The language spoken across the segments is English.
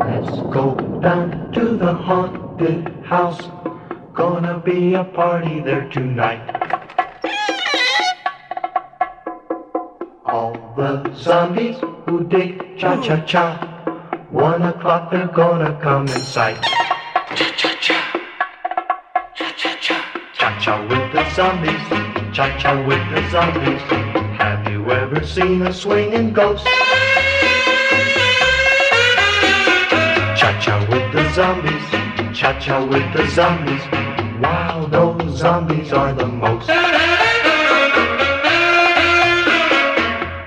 Let's go down to the haunted house. Gonna be a party there tonight. All the zombies who dig cha cha cha. One o'clock they're gonna come in sight. Cha cha cha. Cha cha cha. Cha cha with the zombies. Cha cha with the zombies. Have you ever seen a swinging ghost? Zombies. Cha cha with the zombies. Wow, those zombies are the most.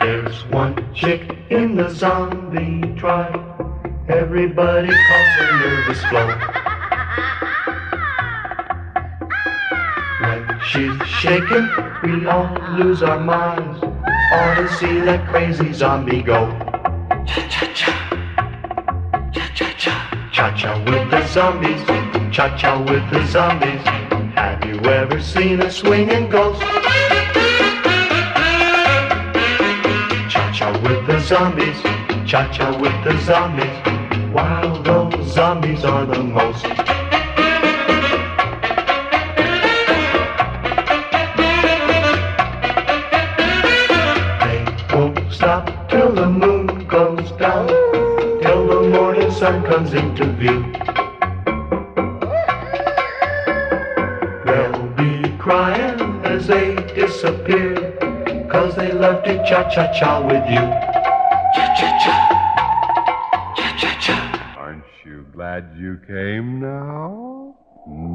There's one chick in the zombie tribe. Everybody calls her nervous Flo. When she's shaking, we all lose our minds. Ought to see that crazy zombie go. Cha-cha with the zombies. Cha-cha with the zombies. Have you ever seen a swinging ghost? Cha-cha with the zombies. Cha-cha with the zombies. Wow, those zombies are the most. Sun comes into view. They'll be crying as they disappear, cause they love to cha-cha-cha with you. Cha-cha-cha, cha-cha-cha. Aren't you glad you came now? Hmm.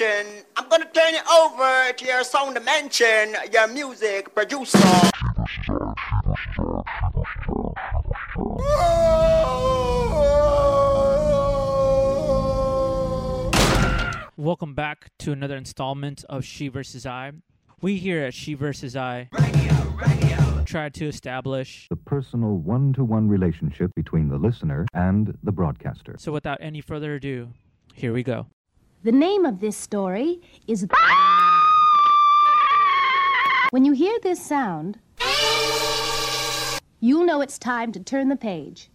Identification. I'm gonna turn you over to your sound dimension, your music producer. Welcome back to another installment of She vs. I. We here at She vs. I try to establish. the personal one to one relationship between the listener and the broadcaster. So, without any further ado, here we go. The name of this story is. When you hear this sound, you'll know it's time to turn the page.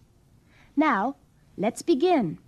Now, let's begin.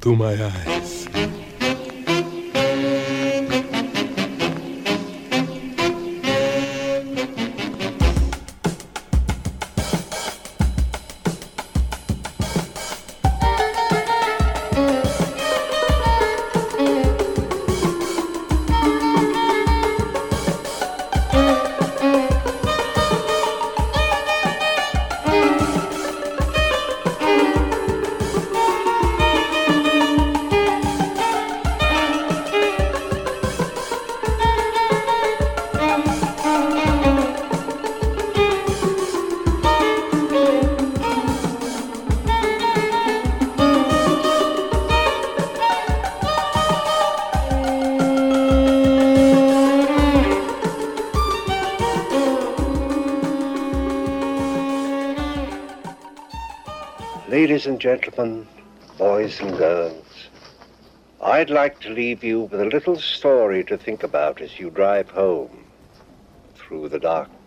Through my eyes. Ladies and gentlemen, boys and girls, I'd like to leave you with a little story to think about as you drive home through the dark.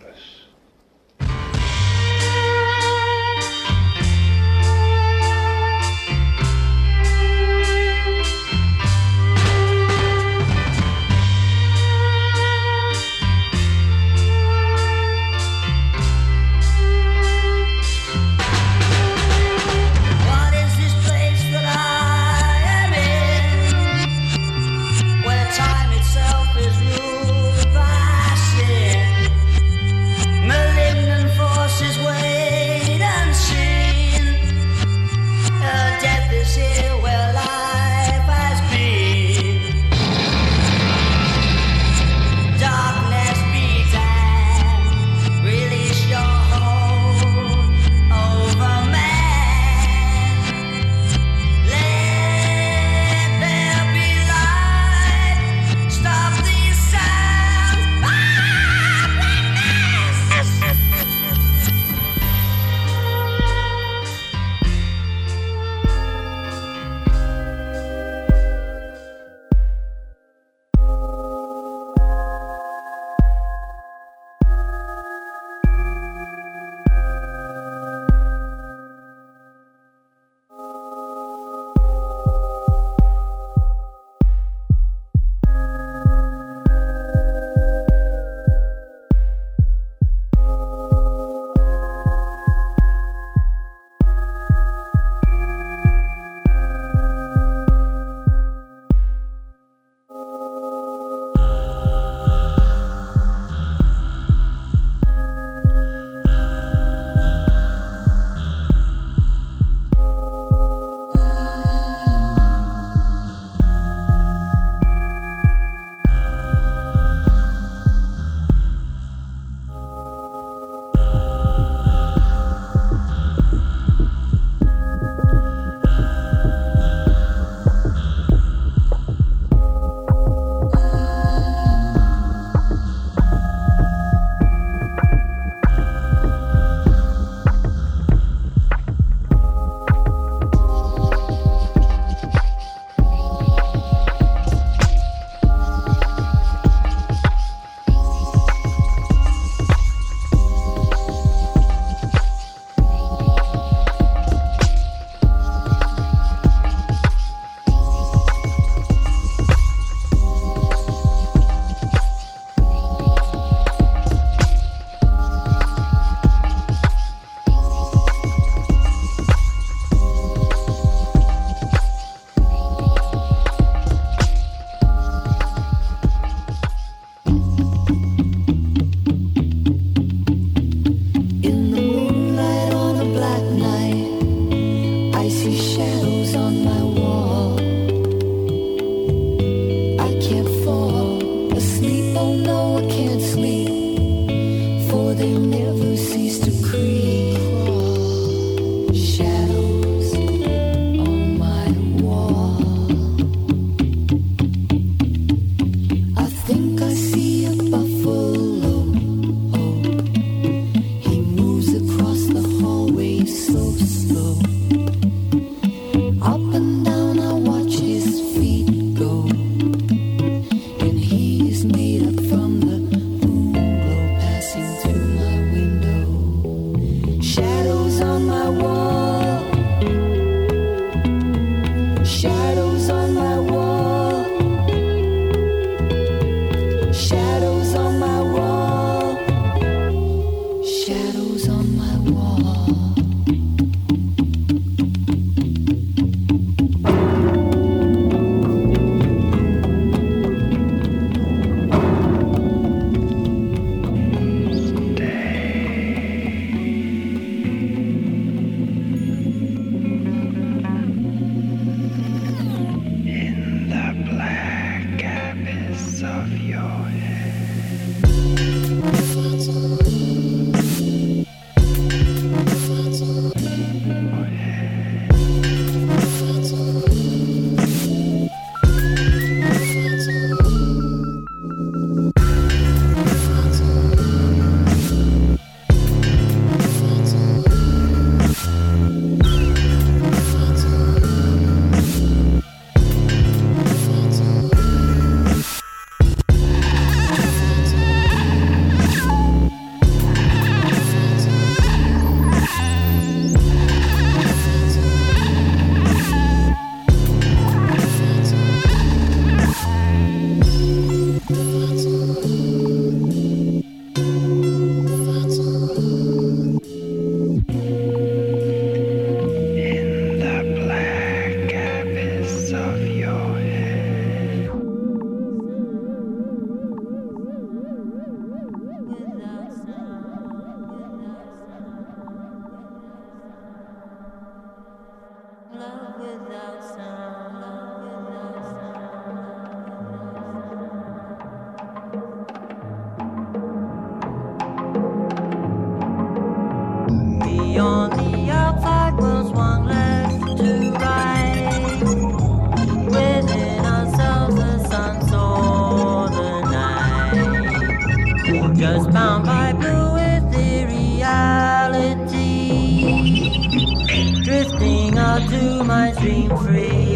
my dream free.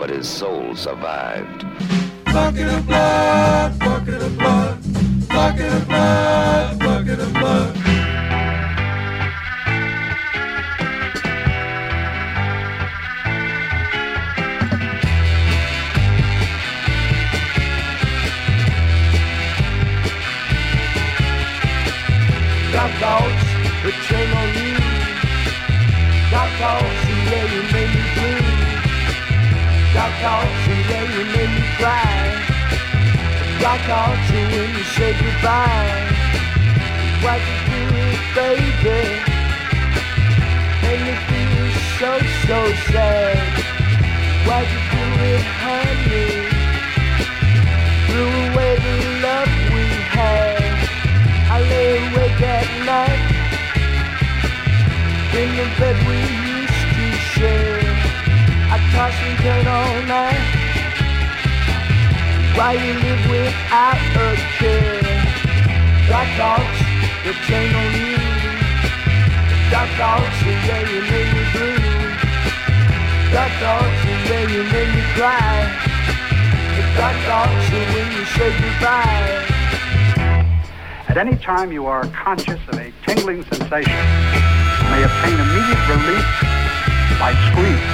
but his soul survived. without a care. The chain on you. The way you me the way you me cry. The way you goodbye. At any time you are conscious of a tingling sensation, you may obtain immediate relief by squeeze.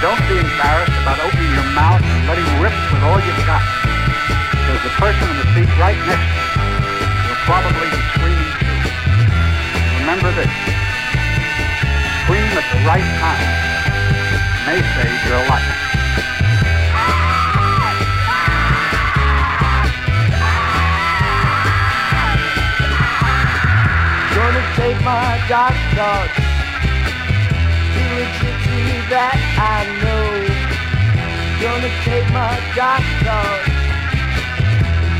Don't be embarrassed about opening your mouth and letting rip with all you've got the person in the seat right next to you will probably be screaming too. Remember this. Scream at the right time it may save your life. Gonna take my dog dog to a city that I know. Gonna take my dog dog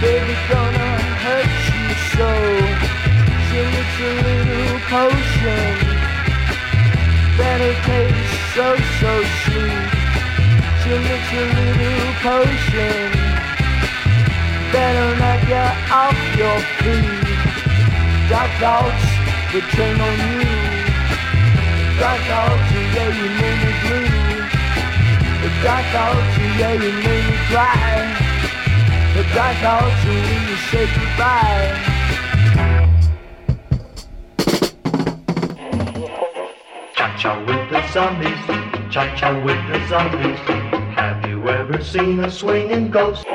baby, gonna hurt you so. She makes a little potion that'll taste so so sweet. She makes a little potion that'll knock you off your feet. Dark thoughts would turn on you. Dark thoughts, yeah, you made me blue. Dark thoughts, yeah, you made me cry. The dark thoughts, when you say goodbye. Cha-cha with the zombies, cha-cha with the zombies. Have you ever seen a swinging ghost?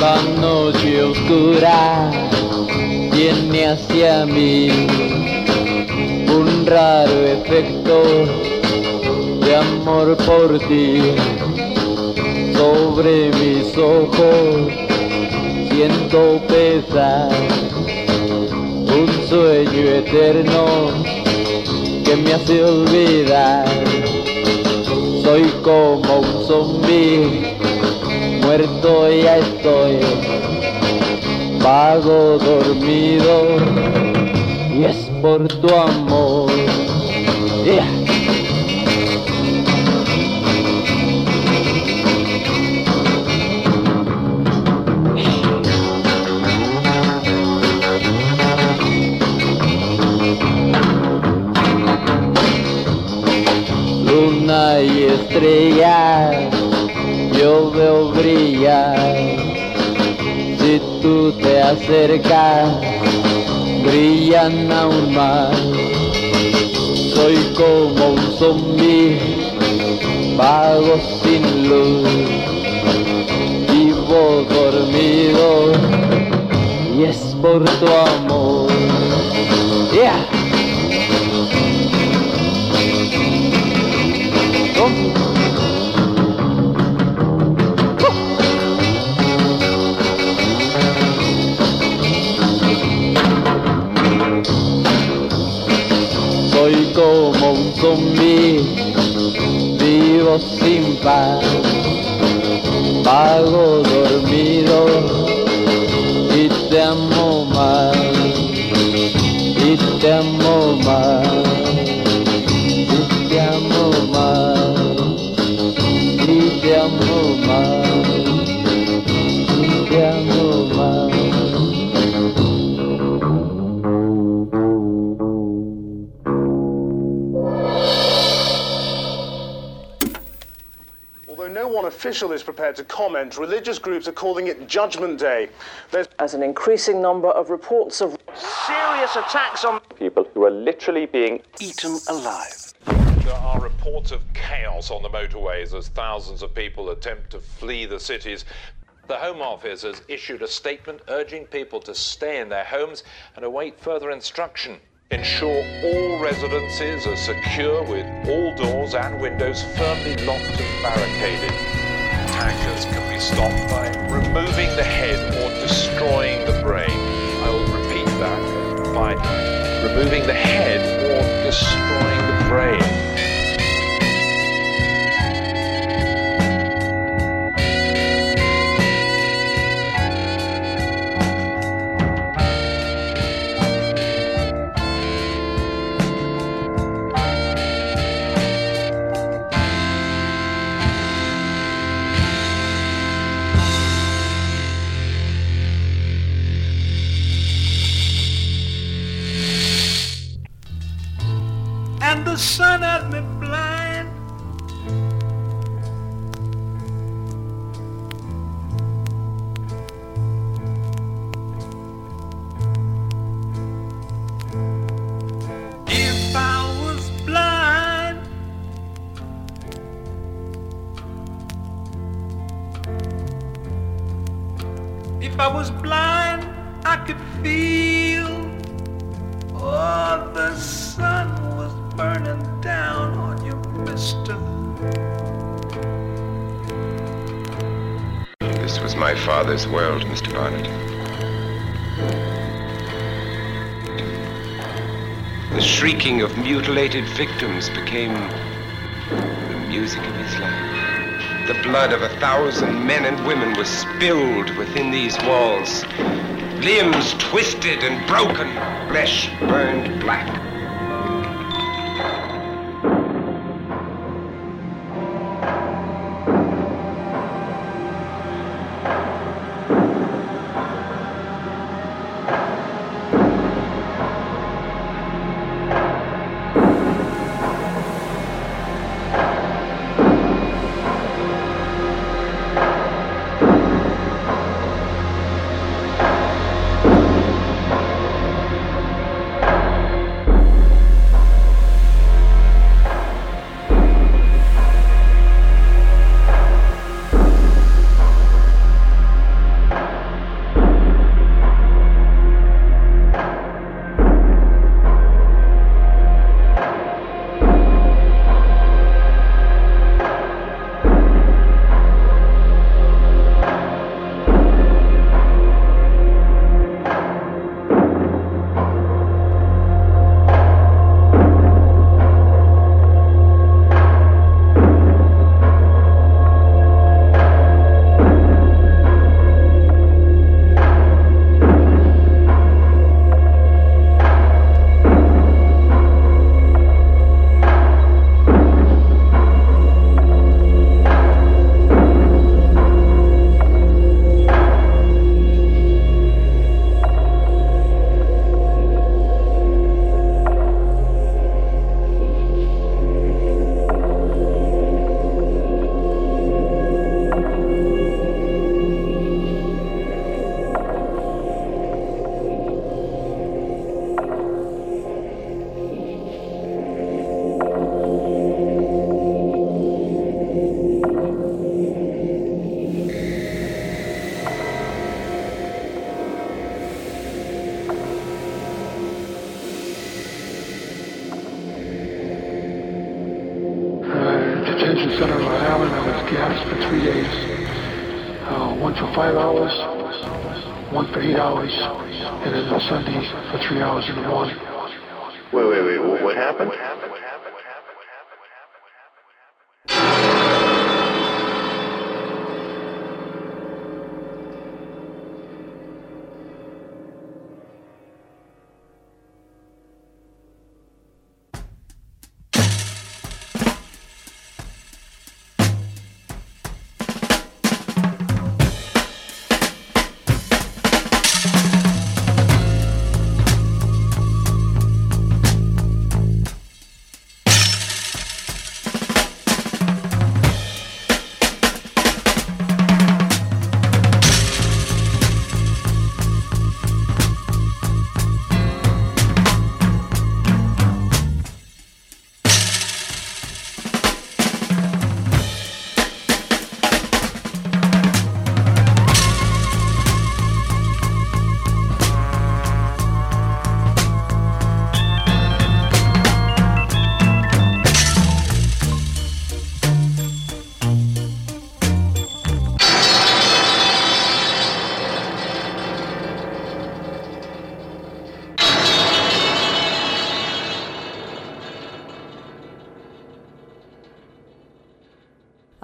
La noche oscura viene hacia mí un raro efecto de amor por ti. Sobre mis ojos siento pesar un sueño eterno que me hace olvidar. Soy como un zombie muerto ya estoy, vago dormido, y es por tu amor. Luna y estrellas yo veo brillar. Tú te acercas, brillan aún más. Soy como un zombie, vago sin luz, vivo dormido y es por tu amor. Como un zombie, vivo sin paz, vago dormido y te amo más, y te amo más, official is prepared to comment, religious groups are calling it Judgment Day. There's as an increasing number of reports of serious attacks on people who are literally being eaten alive. There are reports of chaos on the motorways as thousands of people attempt to flee the cities. The Home Office has issued a statement urging people to stay in their homes and await further instruction. Ensure all residences are secure with all doors and windows firmly locked and barricaded. Attackers can be stopped by removing the head or destroying the brain. I will repeat that by removing the head or destroying the brain. the sun at me was my father's world, Mr. Barnett. The shrieking of mutilated victims became the music of his life. The blood of a thousand men and women was spilled within these walls. Limbs twisted and broken, flesh burned black.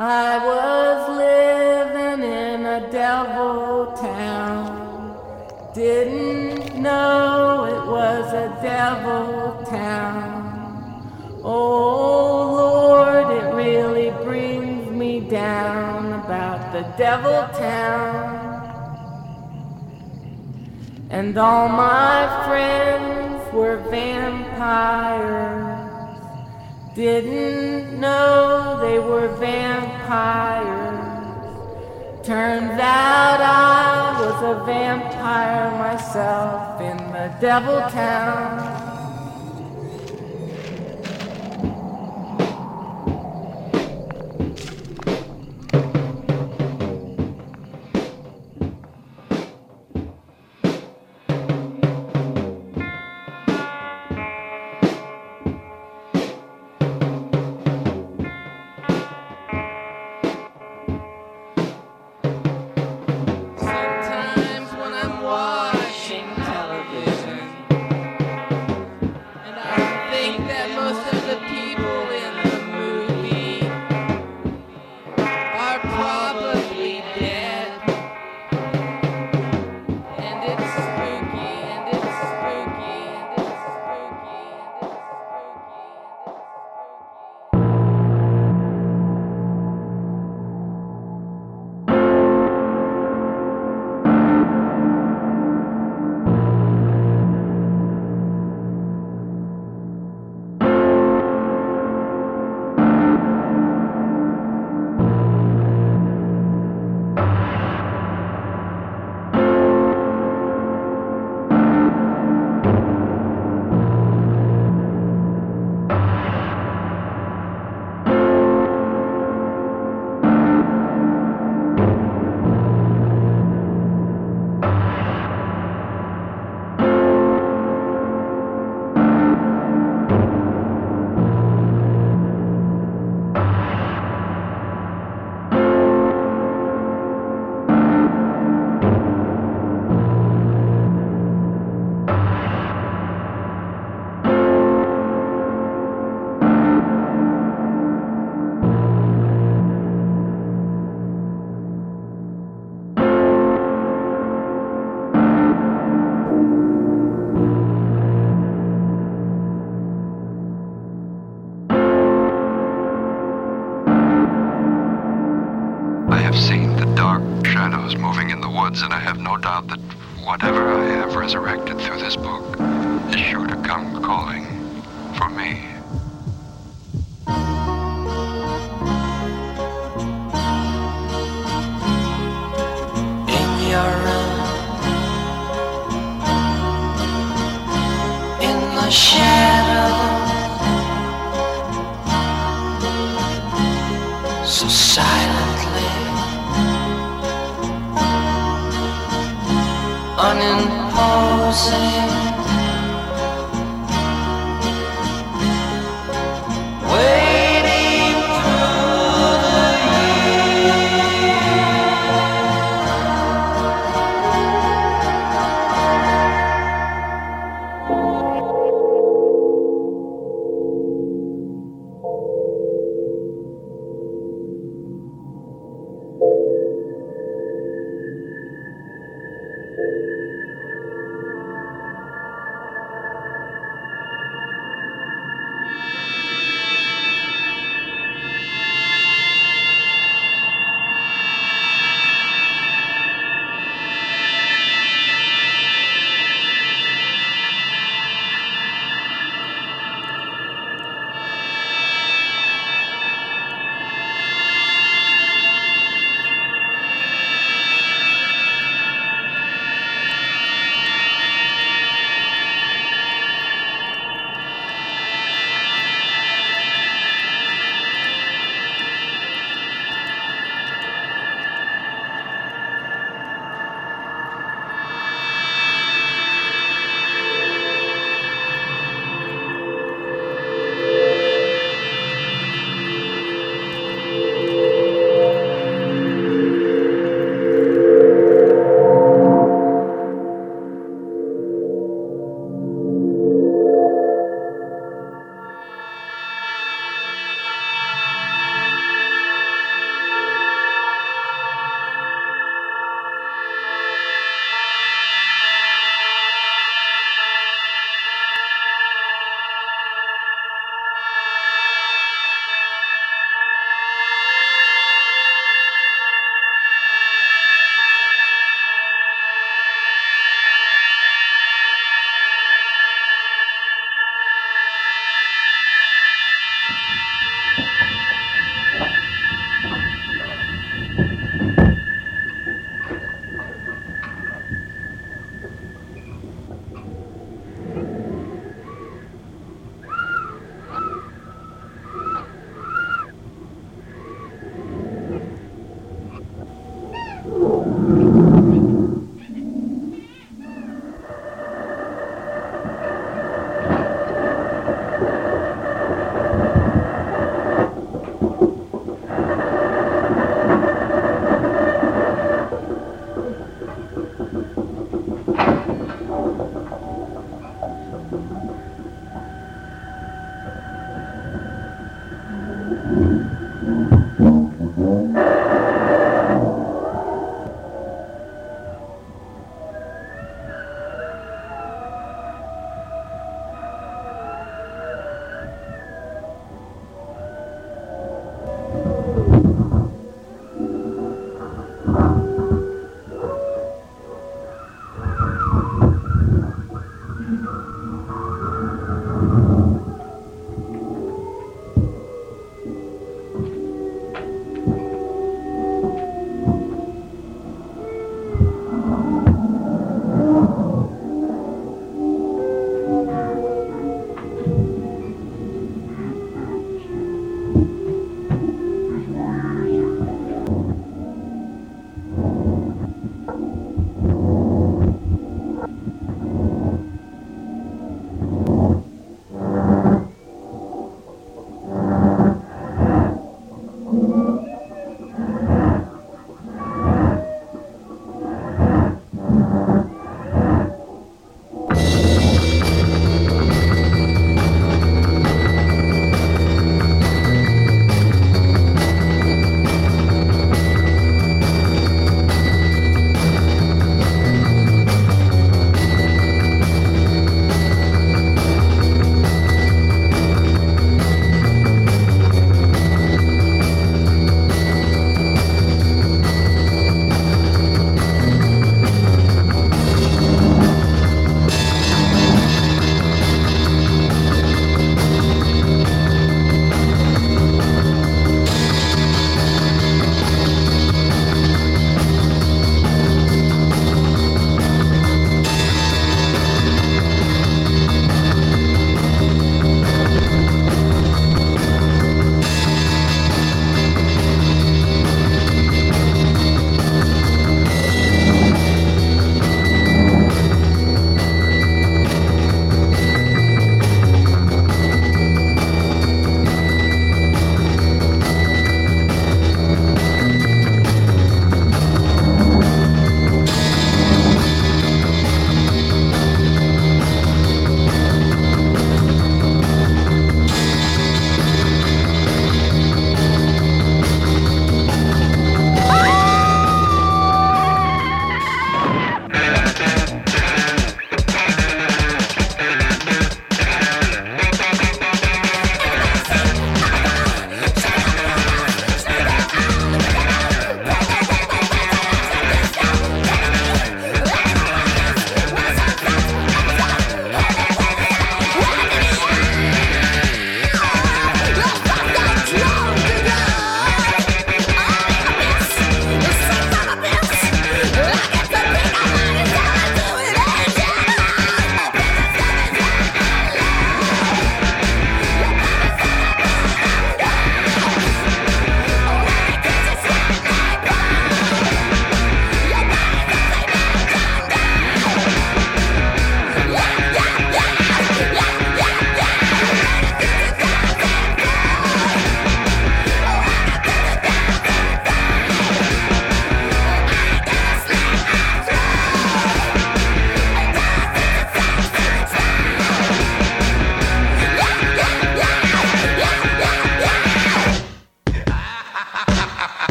I was living in a devil town. Didn't know it was a devil town. Oh Lord, it really brings me down about the devil town. And all my friends were vampires. Didn't know they were vampires. Turns out I was a vampire myself in the devil town.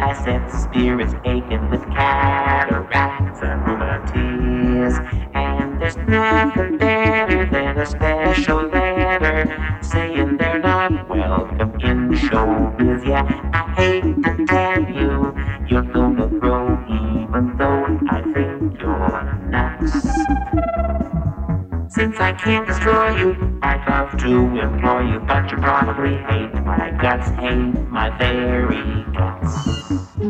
I sense spirits aching with cataracts and rheumatiz. And there's nothing better than a special letter saying they're not welcome in showbiz. Yeah, I hate I can't destroy you. I'd love to employ you, but you probably hate my guts, hate my very guts.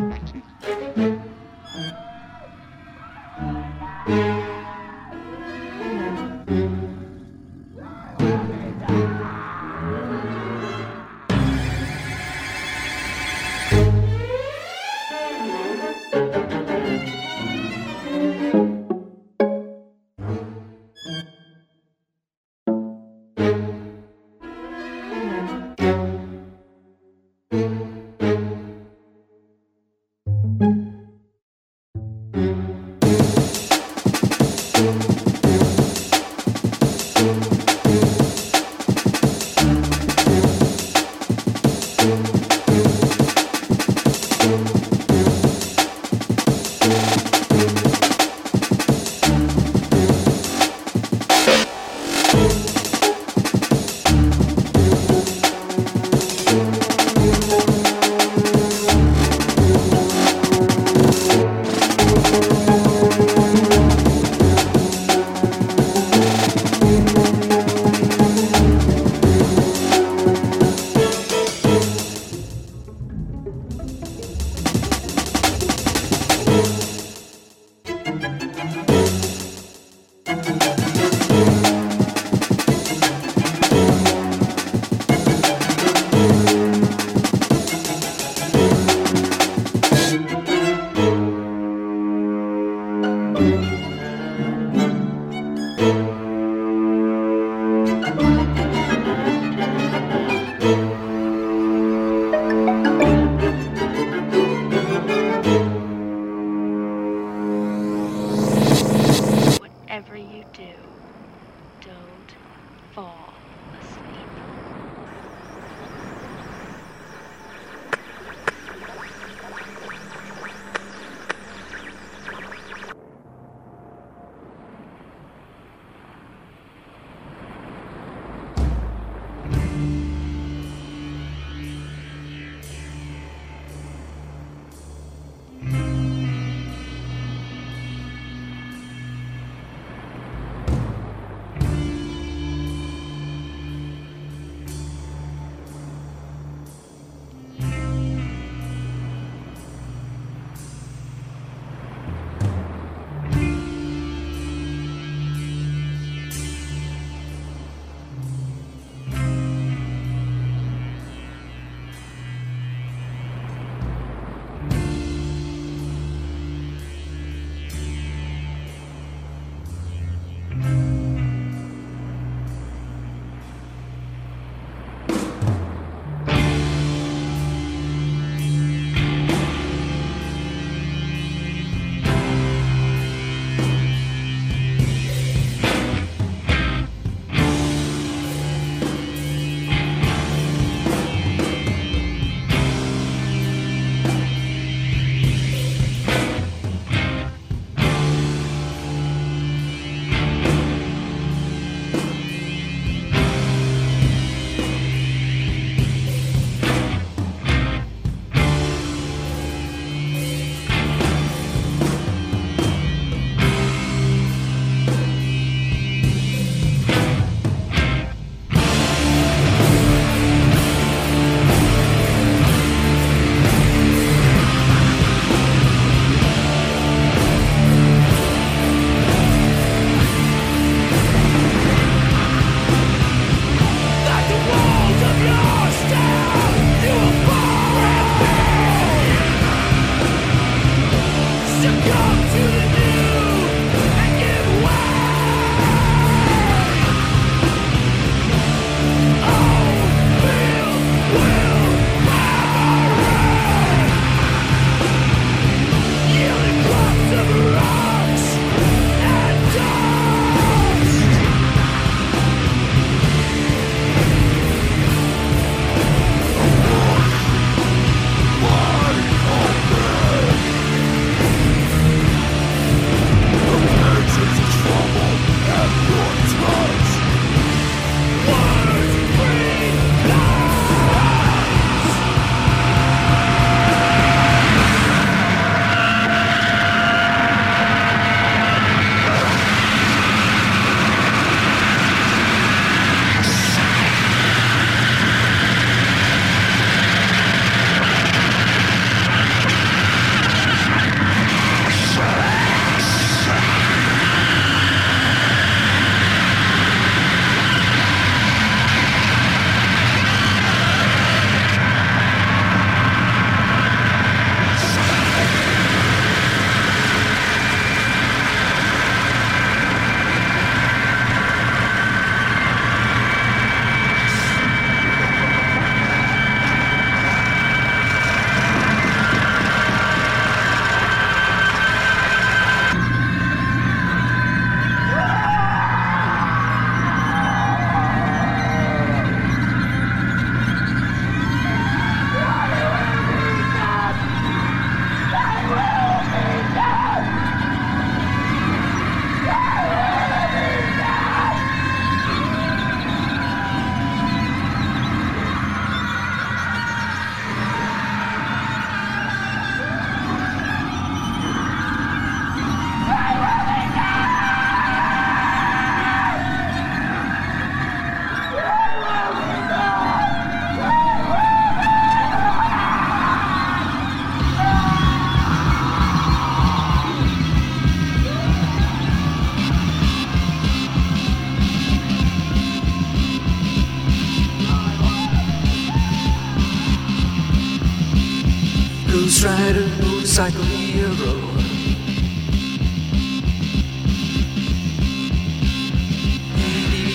Motorcycle hero.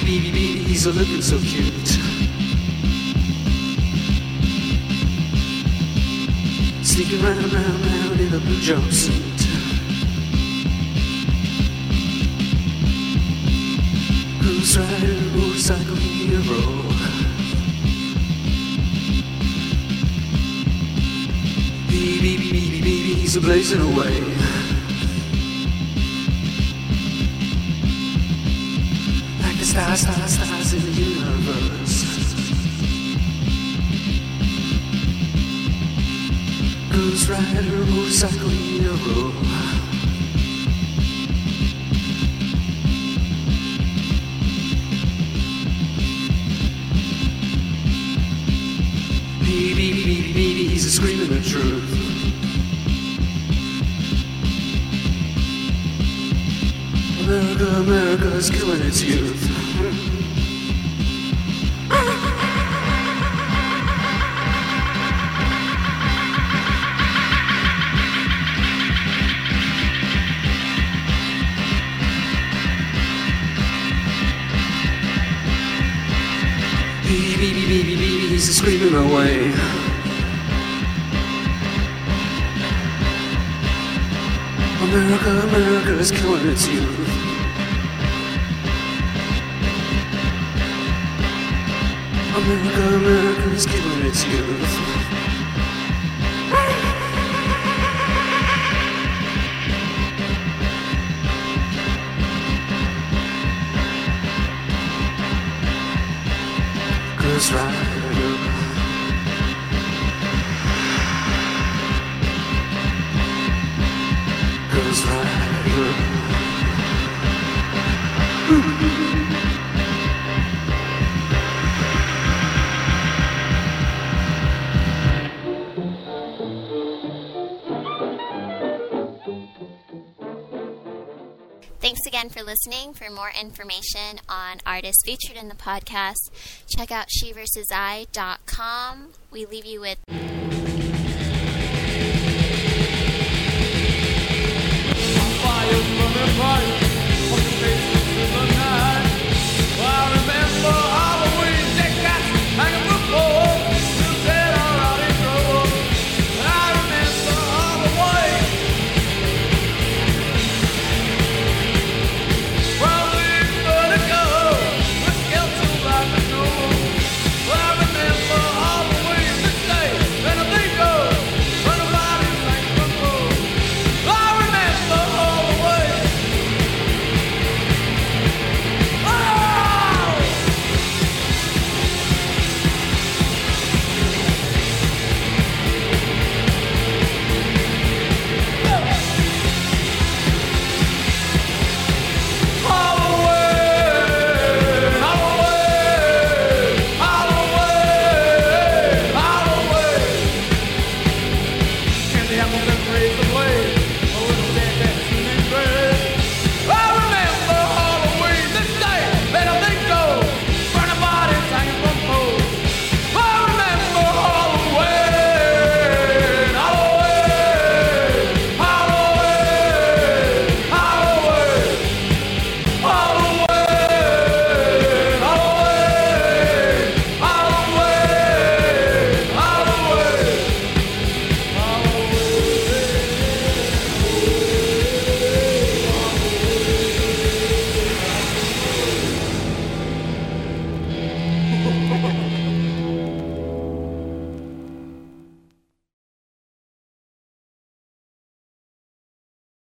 Baby, he's a looking so cute. Sneaking round, round, round in a blue jumpsuit. Ghost Rider, motorcycle hero. He's a blazing away. Like the stars, stars, stars in the universe. Ghost Rider, motorcycle hero. Baby, baby, baby, he's a screaming the truth. America, America is killing its youth. He's screaming away. America, America is killing its youth. America, America is killing its youth. Ghost Rider. listening. For more information on artists featured in the podcast, check out sheversusi.com. We leave you with. Fire fire.